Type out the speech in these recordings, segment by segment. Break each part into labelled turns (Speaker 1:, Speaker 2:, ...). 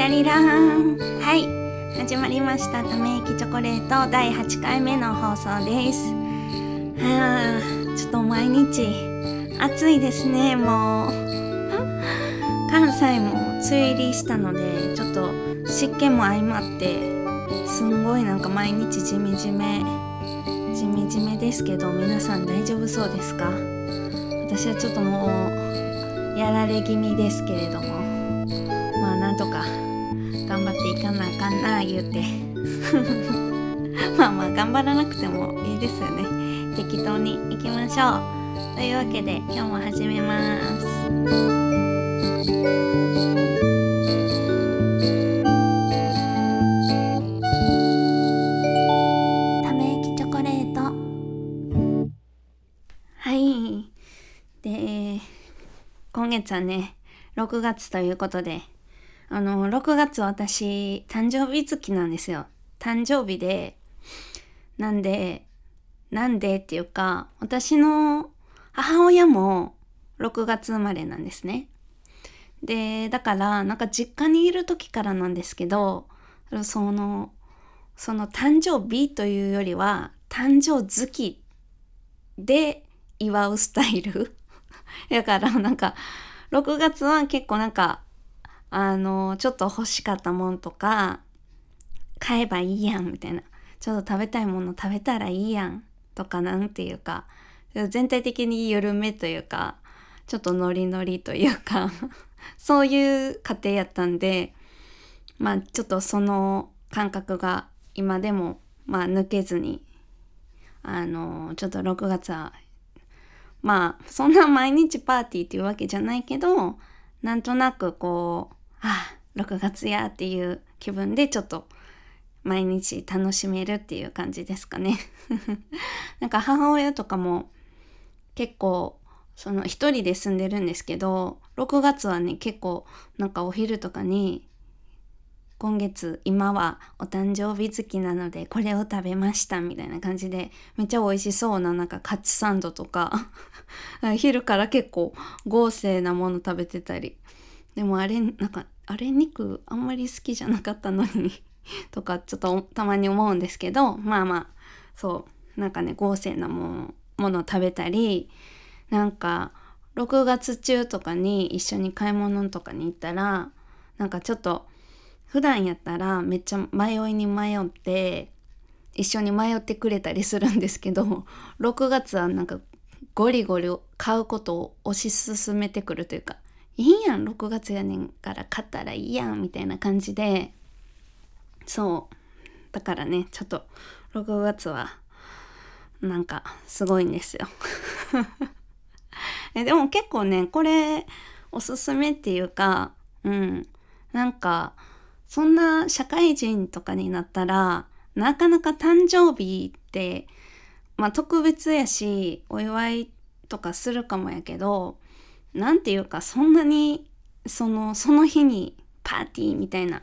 Speaker 1: ラリランはい。始まりました。ため息チョコレート第8回目の放送です。はあちょっと毎日暑いですねもう。関西も梅雨入りしたのでちょっと湿気も相まってすんごいなんか毎日ジメジメジメジメですけど皆さん大丈夫そうですか？私はちょっともうやられ気味ですけれども。かなあかんな言うて。まあまあ頑張らなくてもいいですよね。適当にいきましょう。というわけで今日も始めます。はい。で今月はね6月ということであの6月私誕生日月なんですよ。誕生日でなんでなんでっていうか私の母親も6月生まれなんですね。でだからなんか実家にいる時からなんですけどそのその誕生日というよりは誕生月で祝うスタイル。だからなんか6月は結構なんかあのちょっと欲しかったもんとか買えばいいやんみたいな。ちょっと食べたいもの食べたらいいやんとかなんていうか全体的に緩めというかちょっとノリノリというか そういう家庭やったんでまあちょっとその感覚が今でもまあ抜けずにあのちょっと6月はまあそんな毎日パーティーっていうわけじゃないけどなんとなくこうああ6月やっていう気分でちょっと毎日楽しめるっていう感じですかね。なんか母親とかも結構その一人で住んでるんですけど6月はね結構なんかお昼とかに今月今はお誕生日月なのでこれを食べましたみたいな感じでめっちゃ美味しそうななんかカツサンドとか。昼から結構豪勢なもの食べてたりでもあれなんかあれ肉あんまり好きじゃなかったのに とかちょっとたまに思うんですけどまあまあそうなんかね豪勢なももの食べたりなんか6月中とかに一緒に買い物とかに行ったらなんかちょっと普段やったらめっちゃ迷いに迷って一緒に迷ってくれたりするんですけど 6月はなんかゴリゴリ買うことを推し進めてくるというかいいやん6月やねんから買ったらいいやんみたいな感じで。そう。だからねちょっと6月はなんかすごいんですよ。えでも結構ねこれおすすめっていうかうん。なんかそんな社会人とかになったらなかなか誕生日ってまあ特別やしお祝いとかするかもやけど何て言うかそんなにそのその日にパーティーみたいな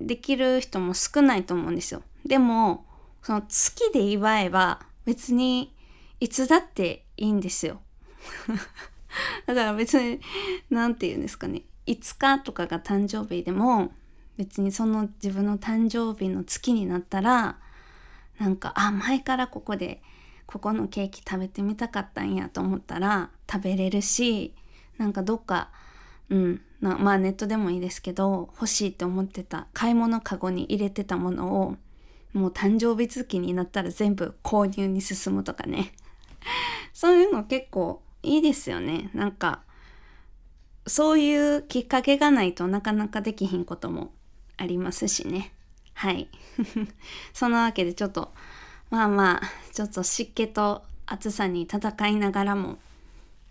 Speaker 1: できる人も少ないと思うんですよ。でもその月で祝えば別にいつだっていいんですよ。だから別に何て言うんですかね5日とかが誕生日でも別にその自分の誕生日の月になったらなんかあ前からここでここのケーキ食べてみたかったんやと思ったら食べれるしなんかどっかうんまあネットでもいいですけど欲しいって思ってた買い物かごに入れてたものをもう誕生日月になったら全部購入に進むとかね。そういうの結構いいですよね。なんかそういうきっかけがないとなかなかできひんこともありますしね。はい。そのわけでちょっとまあまあちょっと湿気と暑さに戦いながらも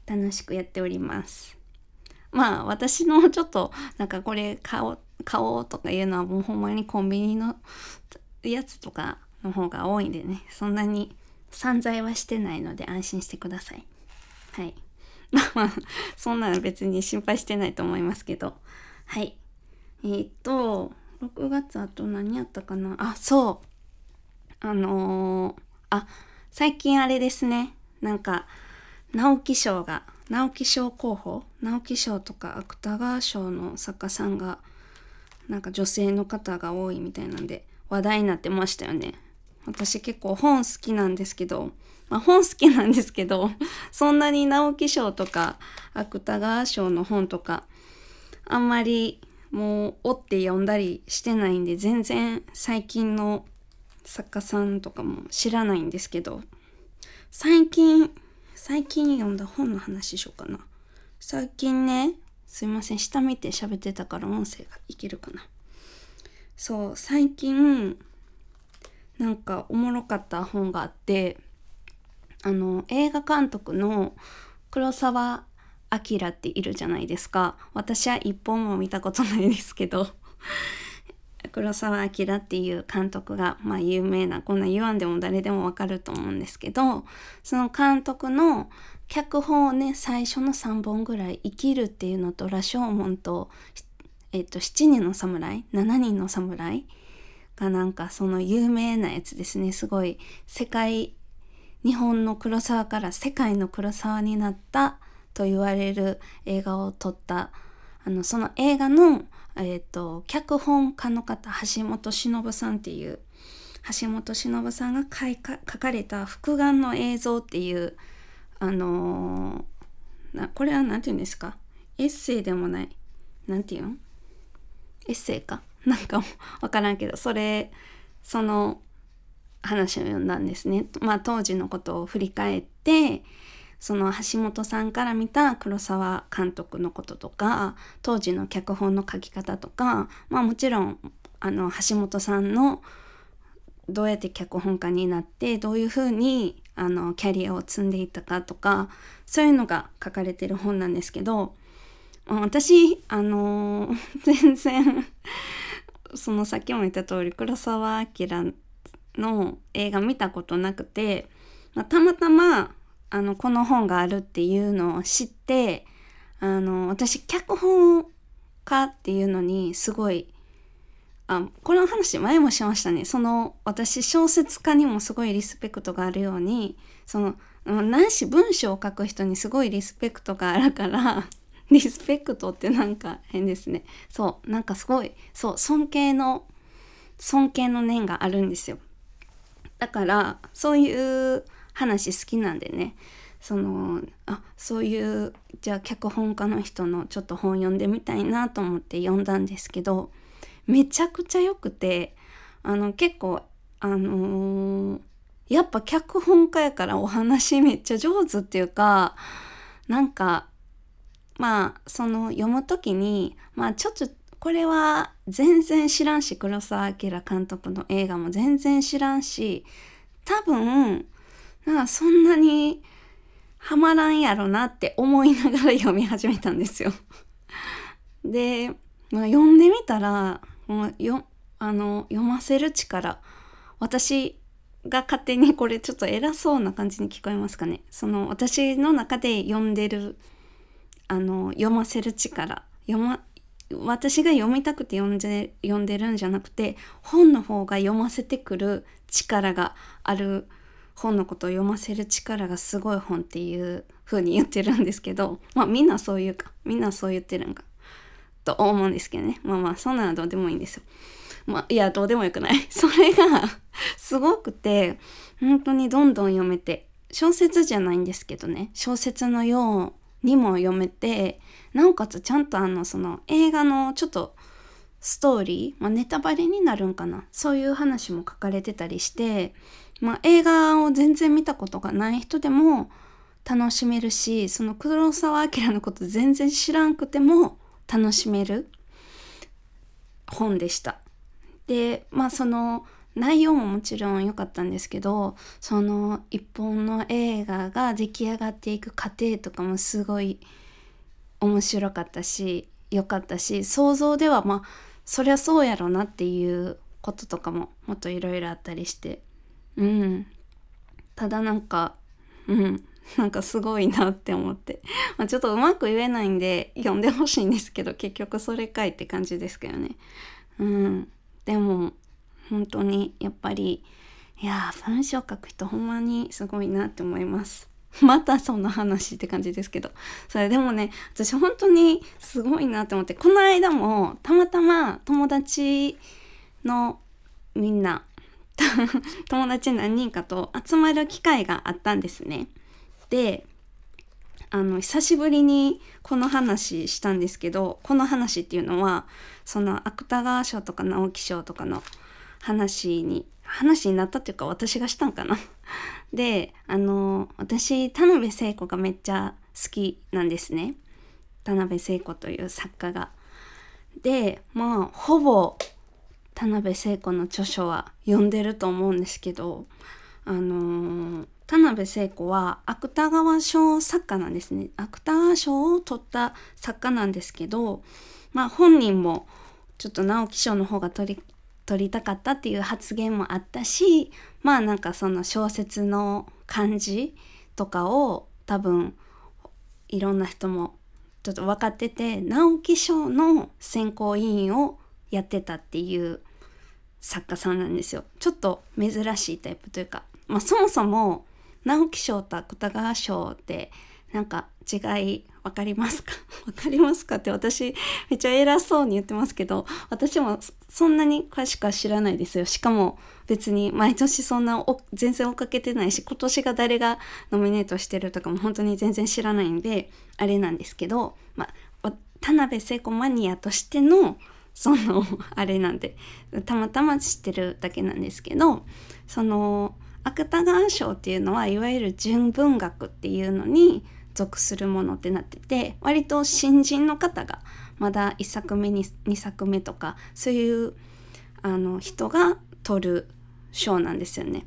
Speaker 1: 楽しくやっております。まあ私のちょっとなんかこれ買おう買おうとかいうのはもうほんまにコンビニのやつとかの方が多いんでねそんなに散財はしてないので安心してください。はい。まあまあそんなの別に心配してないと思いますけど。はい。えー、っと6月あと何やったかな？あそう。あのー、あ最近あれですねなんか直木賞が直木賞候補？直木賞とか芥川賞の作家さんがなんか女性の方が多いみたいなんで話題になってましたよね。私結構本好きなんですけど、まあ、本好きなんですけどそんなに直木賞とか芥川賞の本とかあんまりもう追って読んだりしてないんで全然最近の作家さんとかも知らないんですけど最近最近読んだ本の話しようかな。最近ねすいません下見て喋ってたから音声がいけるかな。そう最近なんかおもろかった本があってあの映画監督の黒澤明っているじゃないですか。私は一本も見たことないですけど。黒澤明っていう監督が、まあ、有名なこんな言わんでも誰でもわかると思うんですけどその監督の脚本をね最初の3本ぐらい「生きる」っていうのと「羅生門」と「えっと、7人の侍」「7人の侍」がなんかその有名なやつですね。すごい世界日本の黒沢から世界の黒沢になったと言われる映画を撮ったあのその映画のえーと、脚本家の方橋本忍さんっていう橋本忍さんが書かれた「復眼の映像」っていうあのー、これは何て言うんですか？エッセイでもない何て言うんエッセイか？なんか分からんけどそれその話を読んだんですね。まあ当時のことを振り返ってその橋本さんから見た黒沢監督のこととか当時の脚本の書き方とかまあもちろんあの橋本さんのどうやって脚本家になってどういうふうにあのキャリアを積んでいったかとかそういうのが書かれてる本なんですけど私あの 全然そのさっきも言った通り黒澤明の映画見たことなくて、まあ、たまたまあのこの本があるっていうのを知ってあの私脚本家っていうのにすごいあこの話前もしましたね。その私小説家にもすごいリスペクトがあるようにその何し文章を書く人にすごいリスペクトがあるから リスペクトってなんか変ですね。そうなんかすごいそう尊敬の尊敬の念があるんですよ。だからそういう話好きなんでね。そのあそういうじゃあ脚本家の人のちょっと本読んでみたいなと思って読んだんですけどめちゃくちゃ良くてあの結構あのー、やっぱ脚本家やからお話めっちゃ上手っていうかなんかまあその読む時にまあちょっとこれは全然知らんし黒澤明監督の映画も全然知らんし多分なそんなにハマらんやろなって思いながら読み始めたんですよ。で、まあ、読んでみたらもうよあの読ませる力。私が勝手にこれちょっと偉そうな感じに聞こえますかね。その私の中で読んでるあの読ませる力。読ま私が読みたくて読んで読んでるんじゃなくて本の方が読ませてくる力がある本のことを読ませる力がすごい本っていう風に言ってるんですけど まあみんなそう言うかみんなそう言ってるんかと思うんですけどね。まあまあそんなのはどうでもいいんですよ。まあいやどうでもよくない。それがすごくて本当にどんどん読めて小説じゃないんですけどね。小説のようにも読めてなおかつちゃんとあのその映画のちょっとストーリー、まあ、ネタバレになるんかな。そういう話も書かれてたりしてまあ、映画を全然見たことがない人でも楽しめるしその黒澤明のこと全然知らんくても楽しめる本でした。でまあその内容ももちろん良かったんですけどその一本の映画が出来上がっていく過程とかもすごい面白かったし良かったし想像ではまあそりゃそうやろなっていうこととかももっといろいろあったりしてうん。ただなんかうん。なんかすごいなって思って、まあ、ちょっとうまく言えないんで読んでほしいんですけど結局それかいって感じですけどね。うん。でも本当にやっぱりいやー文章書く人ほんまにすごいなって思います。またそんな話って感じですけど。それでもね私本当にすごいなって思ってこの間もたまたま友達のみんな 友達何人かと集まる機会があったんですね。であの久しぶりにこの話したんですけどこの話っていうのはその芥川賞とか直木賞とかの話に話になったっていうか私がしたんかな。であの私田辺聖子がめっちゃ好きなんですね。田辺聖子という作家が。でまあほぼ田辺聖子の著書は読んでると思うんですけどあのー、田辺聖子は芥川賞作家なんですね。芥川賞を取った作家なんですけどまあ本人もちょっと直木賞の方が取り取りたかったっていう発言もあったしまあなんかその小説の感じとかを多分いろんな人もちょっと分かってて直木賞の選考委員をやってたっていう作家さんなんですよ。ちょっと珍しいタイプというか、まあ、そもそも直木賞と芥川賞ってなんか違い分かりますか？分かりますかって私めっちゃ偉そうに言ってますけど私もそんなに詳しくは知らないですよ。しかも別に毎年そんな全然追っかけてないし今年が誰がノミネートしてるとかも本当に全然知らないんであれなんですけど、まあ、田辺聖子マニアとしてのそのあれなんでたまたま知ってるだけなんですけどその芥川賞っていうのはいわゆる純文学っていうのに属するものってなってて割と新人の方がまだ1作目に2作目とかそういうあの人が取る賞なんですよね。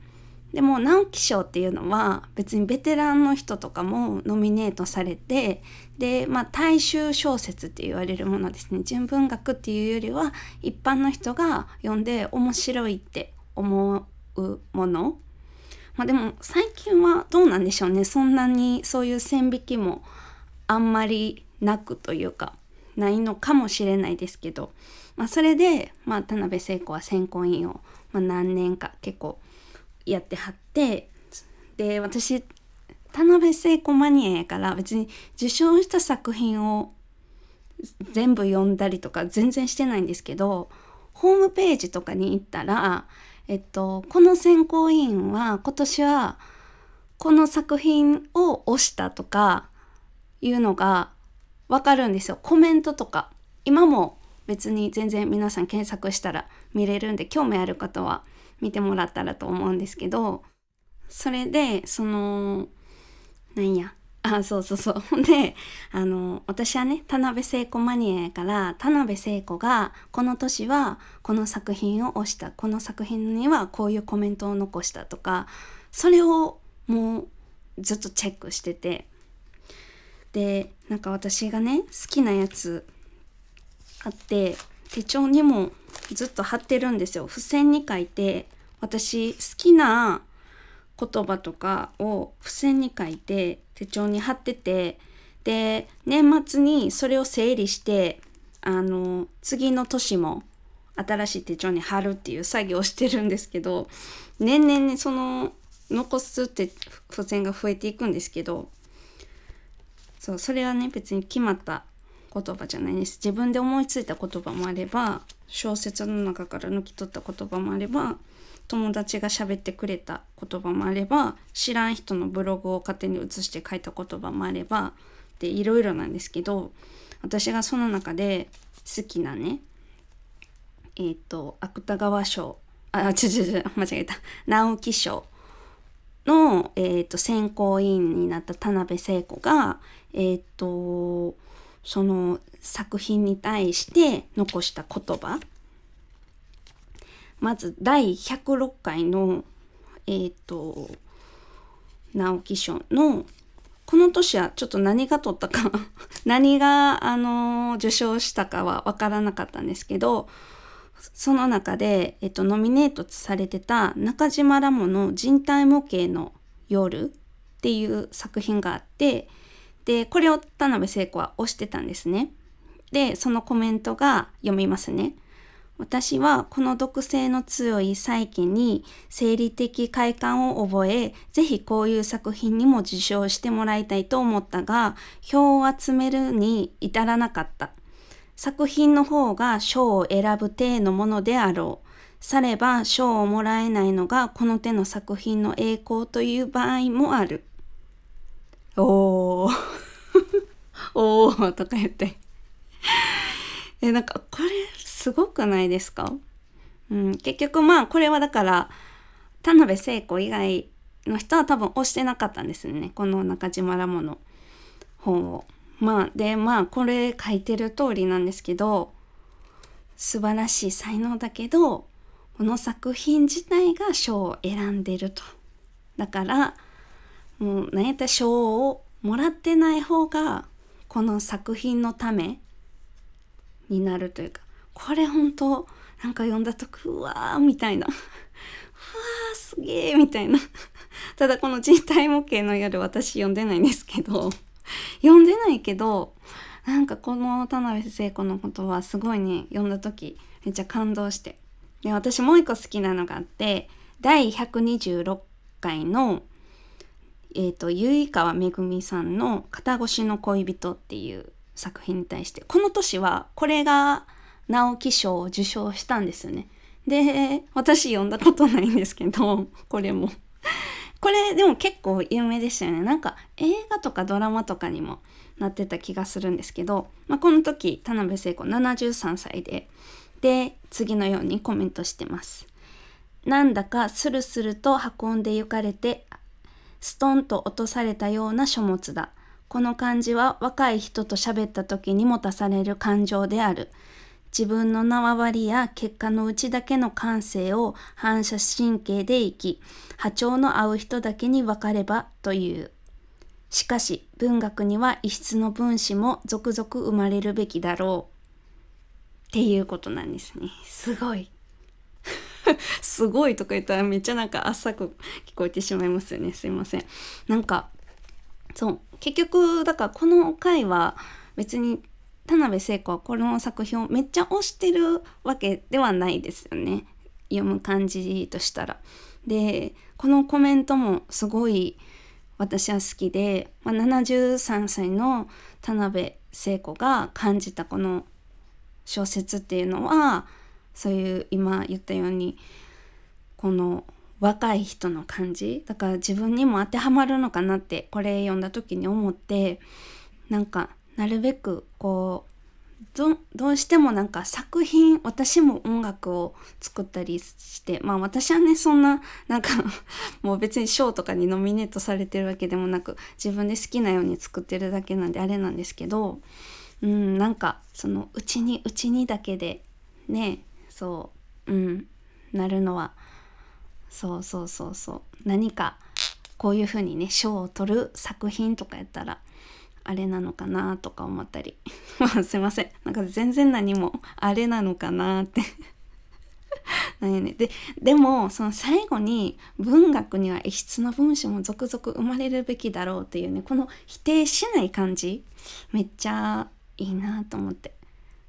Speaker 1: でも直木賞っていうのは別にベテランの人とかもノミネートされてでまあ大衆小説って言われるものですね。純文学っていうよりは一般の人が読んで面白いって思うもの。まあでも最近はどうなんでしょうね。そんなにそういう線引きもあんまりなくというかないのかもしれないですけど、まあ、それで、まあ、田辺聖子は選考委員を、まあ、何年か結構やってはってで私田辺聖子マニアやから別に受賞した作品を全部読んだりとか全然してないんですけどホームページとかに行ったら、えっと、この選考委員は今年はこの作品を推したとかいうのがわかるんですよ。コメントとか。今も別に全然皆さん検索したら見れるんで興味ある方は見てもらったらと思うんですけどそれでそのなんや。あそうそうそう。であの私はね田辺聖子マニアやから田辺聖子がこの年はこの作品を推した。この作品にはこういうコメントを残したとかそれをもうずっとチェックしてて。でなんか私がね好きなやつあって手帳にもずっと貼ってるんですよ。付箋に書いて私好きな言葉とかを付箋に書いて手帳に貼っててで年末にそれを整理してあの次の年も新しい手帳に貼るっていう作業をしてるんですけど年々ねその残すって付箋が増えていくんですけどそうそれはね別に決まった言葉じゃないです。自分で思いついた言葉もあれば小説の中から抜き取った言葉もあれば友達が喋ってくれた言葉もあれば知らん人のブログを勝手に写して書いた言葉もあればでいろいろなんですけど私がその中で好きなねえっ、ー、と芥川賞あちょちょちょ間違えた。直木賞の、えーと、選考委員になった田辺聖子がえっ、ー、とその作品に対して残した言葉。まず第106回のえっ、ー、と直木賞のこの年はちょっと何が取ったか 何があの受賞したかは分からなかったんですけどその中で、えっと、ノミネートされてた中島ラモの人体模型の夜っていう作品があってで、これを田辺聖子は推してたんですね。で、そのコメントが読みますね。私はこの毒性の強い細菌に生理的快感を覚え、ぜひこういう作品にも受賞してもらいたいと思ったが、票を集めるに至らなかった。作品の方が賞を選ぶ体のものであろう。されば賞をもらえないのがこの手の作品の栄光という場合もある。おー。おーとか言って。え、なんかこれすごくないですか？うん、結局まあこれはだから田辺聖子以外の人は多分押してなかったんですね。この中島ラモの本を。まあでまあこれ書いてる通りなんですけど素晴らしい才能だけどこの作品自体が賞を選んでると。だからもう何やったら賞をもらってない方がこの作品のためになるというかこれ本当なんか読んだ時うわーみたいな。うわーすげえみたいな。ただこの人体模型の夜私読んでないんですけど読んでないけどなんかこの田辺聖子のことはすごいね読んだ時めっちゃ感動して。で私もう一個好きなのがあって第126回のえっ、ー、と結川めぐみさんの「片越しの恋人」っていう作品に対してこの年はこれが直木賞を受賞したんですよね。で私読んだことないんですけど これも。これでも結構有名ですよね。なんか映画とかドラマとかにもなってた気がするんですけど、まあ、この時田辺聖子73歳でで次のようにコメントしてます。なんだかスルスルと運んで行かれてストンと落とされたような書物だ。この感じは若い人と喋った時に持たされる感情である。自分の縄張りや結果のうちだけの感性を反射神経で生き、波長の合う人だけに分かればという。しかし文学には異質の分子も続々生まれるべきだろう。っていうことなんですね。すごい。すごいとか言ったらめっちゃなんか浅く聞こえてしまいますよね。すいません。なんか、そう。結局、だからこの回は別に田辺聖子はこの作品をめっちゃ推してるわけではないですよね読む感じとしたら。でこのコメントもすごい私は好きで、まあ、73歳の田辺聖子が感じたこの小説っていうのはそういう今言ったようにこの若い人の感じだから自分にも当てはまるのかなってこれ読んだ時に思ってなんかなるべくこうどうしてもなんか作品私も音楽を作ったりしてまあ私はねそんななんか もう別に賞とかにノミネートされてるわけでもなく自分で好きなように作ってるだけなんであれなんですけどうんなんかそのうちにうちにだけでねそううんなるのはそうそうそうそう。何かこういうふうにね賞を取る作品とかやったらあれなのかなとか思ったり。すいません。なんか全然何もあれなのかなって。なんやねででもその最後に文学には異質な分子も続々生まれるべきだろうっていうねこの否定しない感じめっちゃいいなと思って。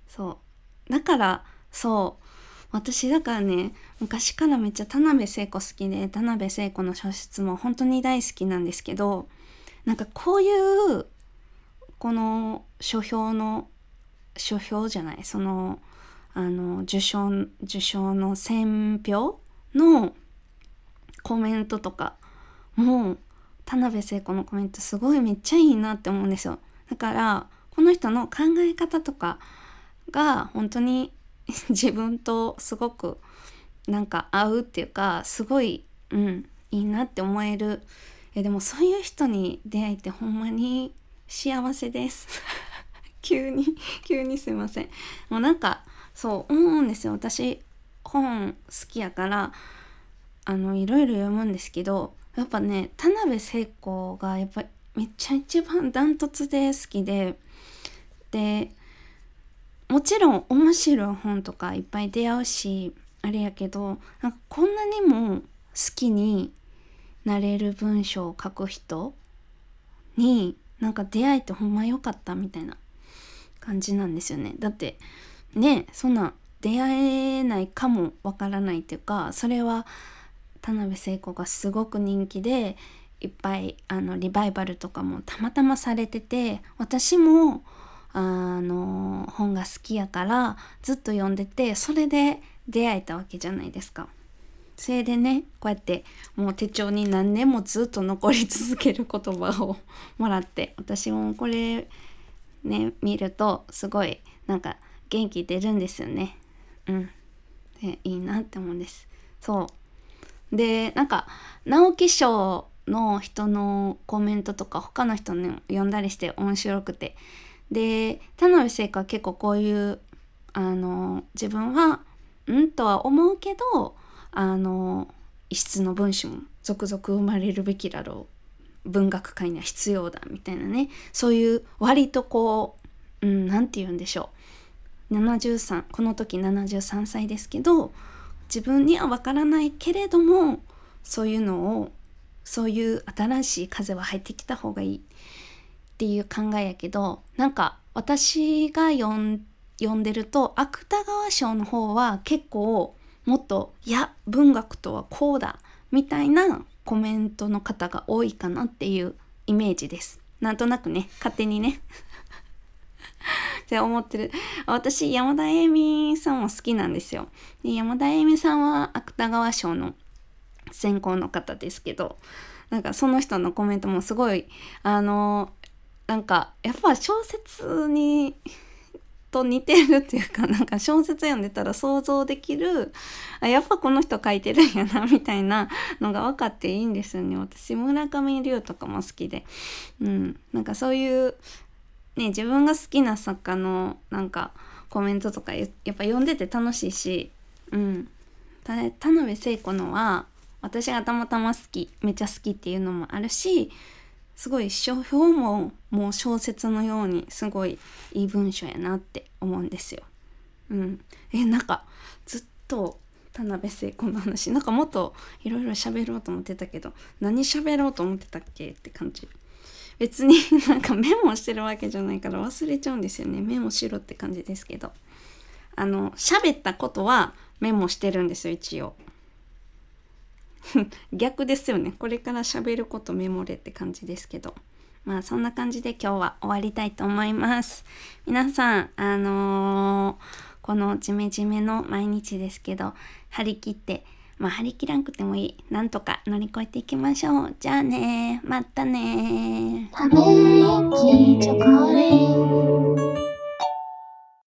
Speaker 1: そうだからそう。私だからね昔からめっちゃ田辺聖子好きで田辺聖子の小説も本当に大好きなんですけどなんかこういうこの書評の書評じゃないそのあの受賞受賞の選評のコメントとかもう田辺聖子のコメントすごいめっちゃいいなって思うんですよ。だからこの人の考え方とかが本当に 自分とすごくなんか合うっていうかすごいうんいいなって思える。えでもそういう人に出会えてほんまに幸せです。急に 急にすいません。もうなんかそう思うんですよ。私本好きやからあのいろいろ読むんですけどやっぱね田辺聖子がやっぱめっちゃ一番ダントツで好きででもちろん面白い本とかいっぱい出会うしあれやけどなんかこんなにも好きになれる文章を書く人になんか出会えてほんま良かったみたいな感じなんですよね。だってねそんな出会えないかもわからないっていうかそれは田辺聖子がすごく人気でいっぱいあのリバイバルとかもたまたまされてて私もあの本が好きやからずっと読んでてそれで出会えたわけじゃないですか。それでねこうやってもう手帳に何年もずっと残り続ける言葉を もらって私もこれね見るとすごいなんか元気出るんですよね。うん。でいいなって思うんです。そう。でなんか直木賞の人のコメントとか他の人の読んだりして面白くてで田辺聖子は結構こういうあの自分はうんとは思うけどあの異質の分子も続々生まれるべきだろう。文学界には必要だみたいなね。そういう割とこう何、うん、て言うんでしょう。73この時73歳ですけど自分には分からないけれどもそういうのをそういう新しい風は入ってきた方がいい。っていう考えやけどなんか私が読んでると芥川賞の方は結構もっといや文学とはこうだみたいなコメントの方が多いかなっていうイメージです。なんとなくね勝手にねって思ってる私山田栄美さんも好きなんですよ。で山田栄美さんは芥川賞の専攻の方ですけどなんかその人のコメントもすごいあのなんかやっぱ小説に と似てるっていうかなんか小説読んでたら想像できるあやっぱこの人書いてるんやなみたいなのが分かっていいんですよね。私村上龍とかも好きで。うん。なんかそういうね自分が好きな作家のなんかコメントとかやっぱ読んでて楽しいしうん。田辺聖子のは私がたまたま好きめっちゃ好きっていうのもあるしすごい書評ももう小説のようにすごいいい文章やなって思うんですよ。うん、えなんかずっと田辺聖子の話。なんかもっといろいろ喋ろうと思ってたけど何喋ろうと思ってたっけって感じ。別に なんかメモしてるわけじゃないから忘れちゃうんですよね。メモしろって感じですけど。あの喋ったことはメモしてるんですよ一応。逆ですよね。これから喋ることメモれって感じですけど。まあそんな感じで今日は終わりたいと思います。皆さんあのー、このジメジメの毎日ですけど張り切ってまあ張り切らんくてもいい。なんとか乗り越えていきましょう。じゃあねまたねため息チョコレート。